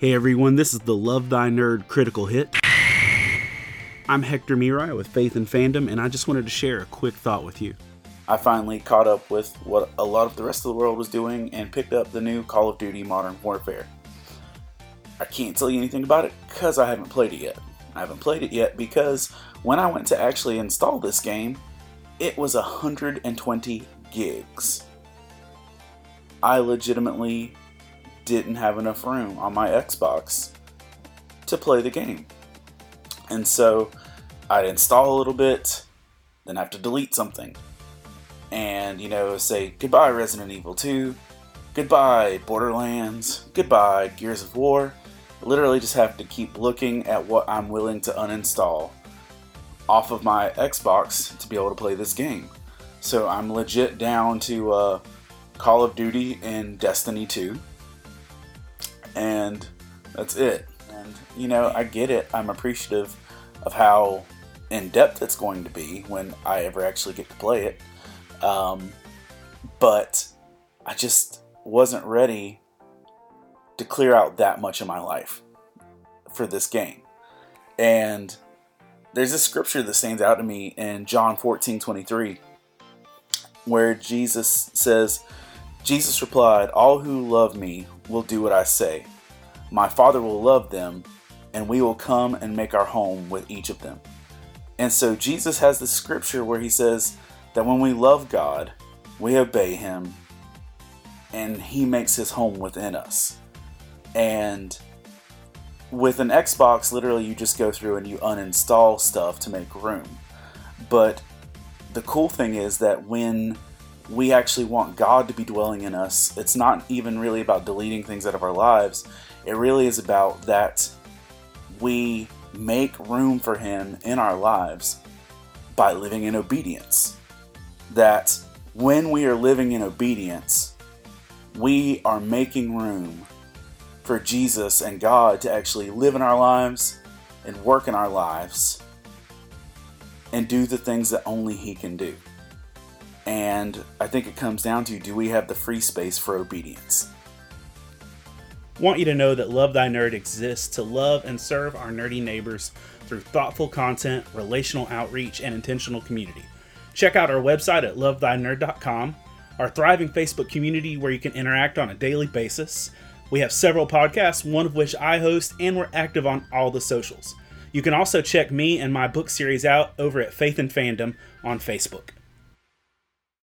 Hey everyone, this is the Love Thy Nerd Critical Hit. I'm Hector Miray with Faith and Fandom, and I just wanted to share a quick thought with you. I finally caught up with what a lot of the rest of the world was doing and picked up the new Call of Duty Modern Warfare. I can't tell you anything about it because I haven't played it yet. I haven't played it yet because when I went to actually install this game, it was 120 gigs. I legitimately didn't have enough room on my Xbox to play the game. And so I'd install a little bit, then have to delete something. And, you know, say goodbye Resident Evil 2, goodbye Borderlands, goodbye Gears of War. Literally just have to keep looking at what I'm willing to uninstall off of my Xbox to be able to play this game. So I'm legit down to uh, Call of Duty and Destiny 2 and that's it. And you know, I get it. I'm appreciative of how in depth it's going to be when I ever actually get to play it. Um, but I just wasn't ready to clear out that much of my life for this game. And there's a scripture that stands out to me in John 14 23, where Jesus says, Jesus replied, All who love me will do what I say. My Father will love them, and we will come and make our home with each of them. And so Jesus has the scripture where he says that when we love God, we obey him, and he makes his home within us. And with an Xbox, literally, you just go through and you uninstall stuff to make room. But the cool thing is that when we actually want God to be dwelling in us. It's not even really about deleting things out of our lives. It really is about that we make room for Him in our lives by living in obedience. That when we are living in obedience, we are making room for Jesus and God to actually live in our lives and work in our lives and do the things that only He can do. And I think it comes down to do we have the free space for obedience? Want you to know that Love Thy Nerd exists to love and serve our nerdy neighbors through thoughtful content, relational outreach, and intentional community. Check out our website at lovethynerd.com, our thriving Facebook community where you can interact on a daily basis. We have several podcasts, one of which I host, and we're active on all the socials. You can also check me and my book series out over at Faith and Fandom on Facebook.